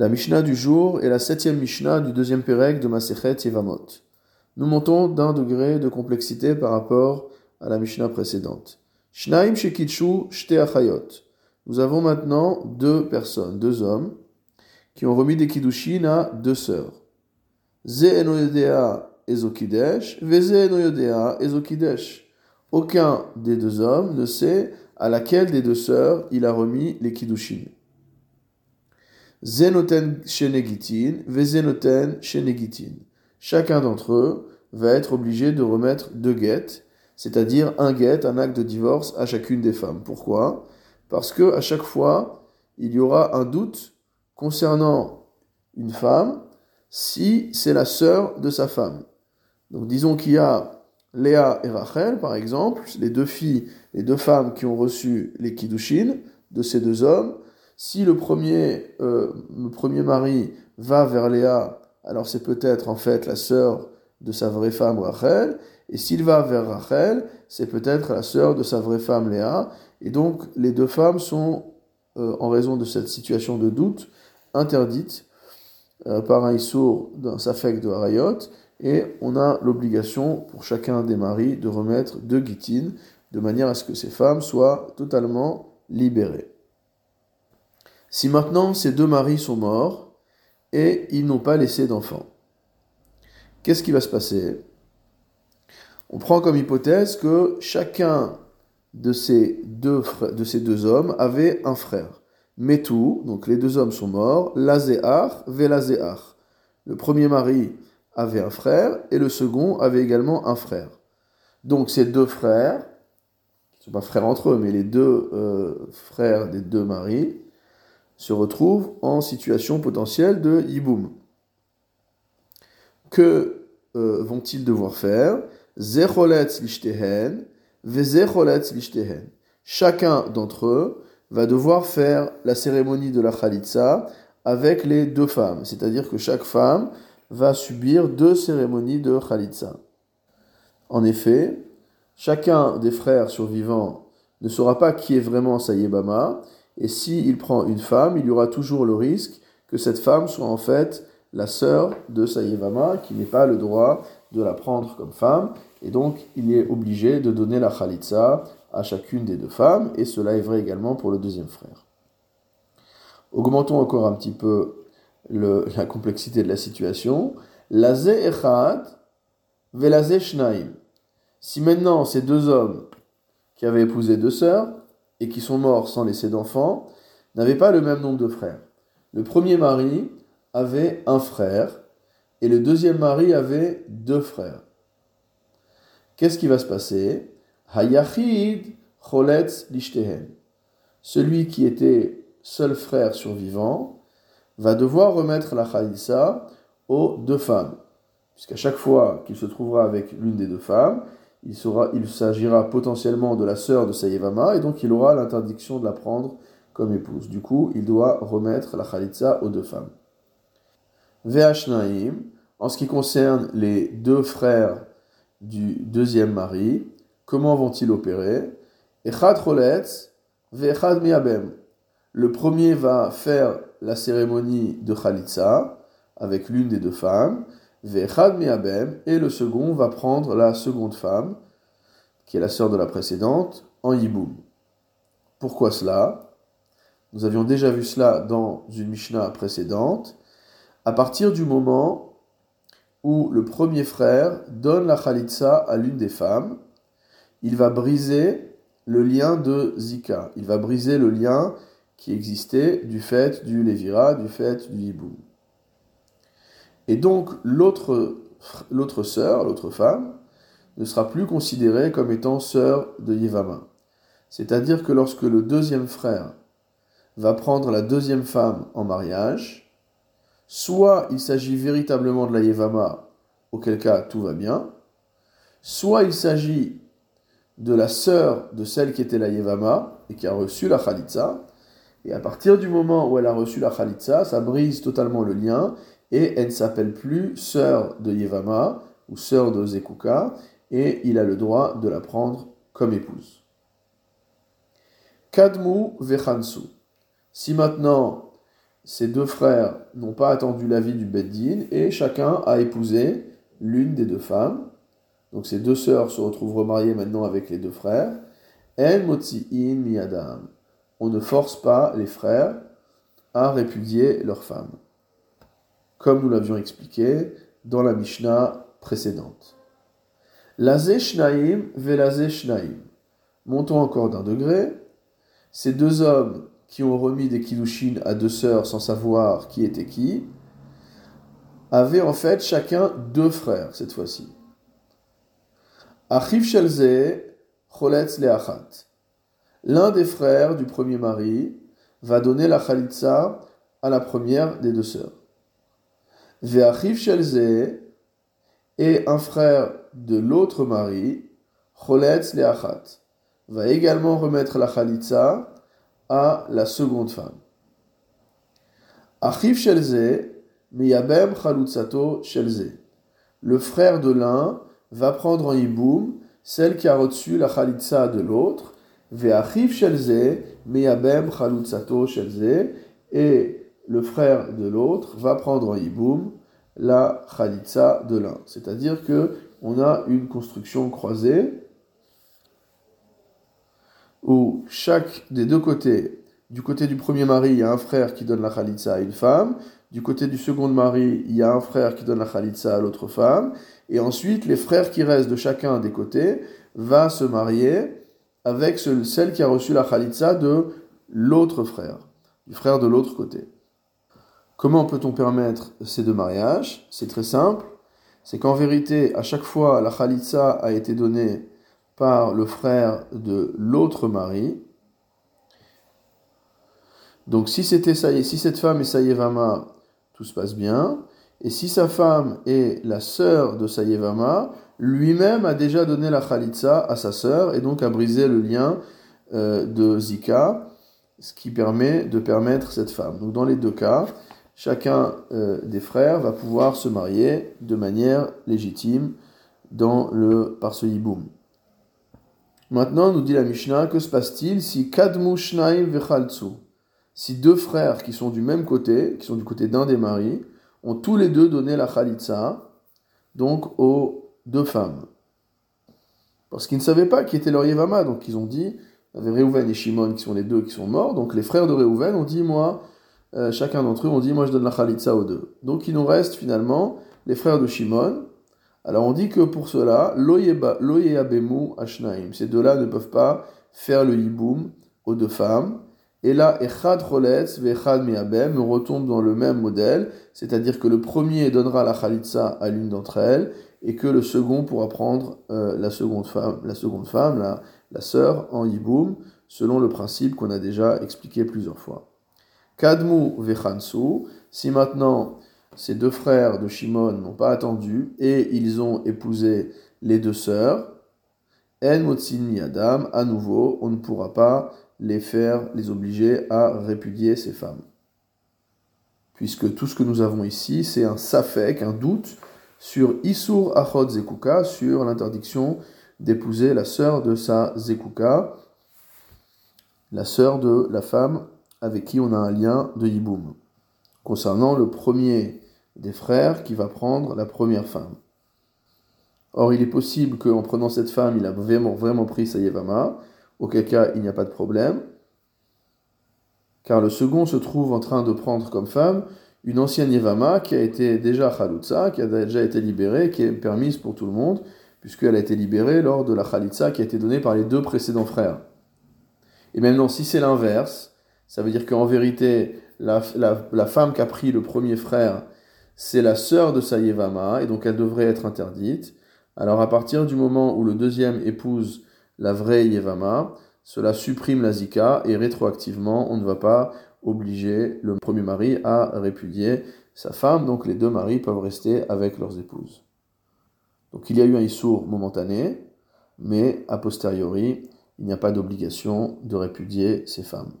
La Mishnah du jour est la septième Mishnah du deuxième Pérec de Masechet Yevamot. Nous montons d'un degré de complexité par rapport à la Mishnah précédente. Shnaim Shekitshu Shte Achayot. Nous avons maintenant deux personnes, deux hommes, qui ont remis des Kiddushin à deux sœurs. Ze Enoyodea Ezokidesh, Veze Enoyodea Ezokidesh. Aucun des deux hommes ne sait à laquelle des deux sœurs il a remis les Kiddushin. Zenoten shenegitin, vezenoten shenegitin. Chacun d'entre eux va être obligé de remettre deux guettes, c'est-à-dire un guet, un acte de divorce à chacune des femmes. Pourquoi? Parce que à chaque fois, il y aura un doute concernant une femme si c'est la sœur de sa femme. Donc disons qu'il y a Léa et Rachel, par exemple, les deux filles, les deux femmes qui ont reçu les kiddushin de ces deux hommes, si le premier, euh, premier mari va vers Léa, alors c'est peut-être en fait la sœur de sa vraie femme Rachel, et s'il va vers Rachel, c'est peut-être la sœur de sa vraie femme Léa, et donc les deux femmes sont, euh, en raison de cette situation de doute, interdites euh, par un issour d'un safek de Harayot, et on a l'obligation pour chacun des maris de remettre deux guitines, de manière à ce que ces femmes soient totalement libérées. Si maintenant ces deux maris sont morts et ils n'ont pas laissé d'enfants, qu'est-ce qui va se passer? On prend comme hypothèse que chacun de ces deux, hommes avait un frère. tout, donc les deux hommes sont morts, Lazéar, Velazéar. Le premier mari avait un frère et le second avait également un frère. Donc ces deux frères, qui ne sont pas frères entre eux, mais les deux euh, frères des deux maris, se retrouvent en situation potentielle de yiboum. Que euh, vont-ils devoir faire? Chacun d'entre eux va devoir faire la cérémonie de la khalitsa avec les deux femmes. C'est-à-dire que chaque femme va subir deux cérémonies de khalitsa. En effet, chacun des frères survivants ne saura pas qui est vraiment sa yébama, et s'il prend une femme, il y aura toujours le risque que cette femme soit en fait la sœur de sa yébama, qui n'est pas le droit de la prendre comme femme, et donc il est obligé de donner la khalitsa à chacune des deux femmes, et cela est vrai également pour le deuxième frère. Augmentons encore un petit peu la complexité de la situation. Laze echad velaze shnaim. Si maintenant ces deux hommes qui avaient épousé deux sœurs et qui sont morts sans laisser d'enfants n'avaient pas le même nombre de frères. Le premier mari avait un frère et le deuxième mari avait deux frères. Qu'est-ce qui va se passer? Hayachid choletz lishtehen. Celui qui était seul frère survivant va devoir remettre la khalissa aux deux femmes. Puisqu'à chaque fois qu'il se trouvera avec l'une des deux femmes, il, il s'agira potentiellement de la sœur de Sayevama, et donc il aura l'interdiction de la prendre comme épouse. Du coup, il doit remettre la khalitsa aux deux femmes. Ve'ashnaim, en ce qui concerne les deux frères du deuxième mari, comment vont-ils opérer? Le premier va faire la cérémonie de Khalitsa avec l'une des deux femmes, Et le second va prendre la seconde femme, qui est la sœur de la précédente, en Yiboum. Pourquoi cela? Nous avions déjà vu cela dans une Mishnah précédente. À partir du moment où le premier frère donne la Khalitsa à l'une des femmes, il va briser le lien de Zika. Il va briser le lien qui existait du fait du Lévira, du fait du Hiboum. Et donc l'autre, sœur, l'autre femme, ne sera plus considérée comme étant sœur de Yevama. C'est-à-dire que lorsque le deuxième frère va prendre la deuxième femme en mariage, soit il s'agit véritablement de la Yevama, auquel cas tout va bien, soit il s'agit de la sœur de celle qui était la Yevama et qui a reçu la Khalitsa, et à partir du moment où elle a reçu la Khalitsa, ça brise totalement le lien et elle ne s'appelle plus sœur de Yevama ou sœur de Zekuka et il a le droit de la prendre comme épouse. Kadmu vechansu. Si maintenant ces deux frères n'ont pas attendu l'avis du Beddin et chacun a épousé l'une des deux femmes. Donc ces deux sœurs se retrouvent remariées maintenant avec les deux frères. On ne force pas les frères à répudier leurs femmes. Comme nous l'avions expliqué dans la Mishnah précédente. Lazé shnaim velazé shnaim. Montons encore d'un degré. Ces deux hommes qui ont remis des kiddushin à deux sœurs sans savoir qui était qui, avaient en fait chacun deux frères cette fois-ci. Achiv Shelze, Choletz Leachat. L'un des frères du premier mari va donner la chalitza à la première des deux sœurs. Ve'achiv Shelze et un frère de l'autre mari, Choletz Leachat, va également remettre la chalitza à la seconde femme. Achiv Miyabem Shelze. Le frère de l'un va prendre en hiboum celle qui a reçu la chalitza de l'autre. Ve'achiv Shelze, Miyabem Chalutzato Shelze. Et le frère de l'autre va prendre en hiboum la chalitza de l'un. C'est-à-dire que on a une construction croisée où chaque des deux côtés, du côté du premier mari, il y a un frère qui donne la khalitsa à une femme, du côté du second mari, il y a un frère qui donne la khalitsa à l'autre femme, et ensuite les frères qui restent de chacun des côtés va se marier avec celle qui a reçu la khalitsa de l'autre frère, du frère de l'autre côté. Comment peut-on permettre ces deux mariages? C'est très simple. C'est qu'en vérité, à chaque fois, la khalitsa a été donnée par le frère de l'autre mari. Donc si c'était si cette femme est Sayevama, tout se passe bien. Et si sa femme est la sœur de Sayevama, lui-même a déjà donné la khalitsa à sa sœur et donc a brisé le lien euh, de Zika, ce qui permet de permettre cette femme. Donc dans les deux cas, chacun euh, des frères va pouvoir se marier de manière légitime dans le, par ce. Maintenant, nous dit la Mishnah, que se passe-t-il si Kadmu Vechaltsu Si deux frères qui sont du même côté, qui sont du côté d'un des maris, ont tous les deux donné la Khalitsa, donc aux deux femmes. Parce qu'ils ne savaient pas qui était leur Yevama, donc ils ont dit, il y avait Réhouven et Shimon qui sont les deux qui sont morts, donc les frères de Réhouven ont dit, moi, euh, chacun d'entre eux ont dit, moi je donne la Khalitsa aux deux. Donc il nous reste finalement les frères de Shimon, alors on dit que pour cela, loyebemu ashnaim, ces deux-là ne peuvent pas faire le hiboum aux deux femmes. Et là, echad choletz vechad miabem, on retombe dans le même modèle, c'est-à-dire que le premier donnera la khalitsa à l'une d'entre elles, et que le second pourra prendre euh, la seconde femme, la seconde femme, la, la sœur, en hiboum, selon le principe qu'on a déjà expliqué plusieurs fois. Kadmu vechansu, si maintenant ces deux frères de Shimon n'ont pas attendu et ils ont épousé les deux sœurs. En Motsini Adam, à nouveau, on ne pourra pas les faire, les obliger à répudier ces femmes. Puisque tout ce que nous avons ici, c'est un safek, un doute sur Isur Achot Zekuka, sur l'interdiction d'épouser la sœur de sa Zekuka, la sœur de la femme avec qui on a un lien de Yiboum. Concernant le premier des frères qui va prendre la première femme. Or, il est possible qu'en prenant cette femme, il a vraiment, vraiment pris sa Yevama, auquel cas il n'y a pas de problème, car le second se trouve en train de prendre comme femme une ancienne Yevama qui a été déjà Khalitsa, qui a déjà été libérée, qui est permise pour tout le monde, puisqu'elle a été libérée lors de la Khalitsa qui a été donnée par les deux précédents frères. Et maintenant, si c'est l'inverse, ça veut dire qu'en vérité, la, la, femme qui a pris le premier frère, c'est la sœur de sa Yevama, et donc elle devrait être interdite. Alors à partir du moment où le deuxième épouse la vraie Yevama, cela supprime la zika, et rétroactivement, on ne va pas obliger le premier mari à répudier sa femme, donc les deux maris peuvent rester avec leurs épouses. Donc il y a eu un issour momentané, mais a posteriori, il n'y a pas d'obligation de répudier ces femmes.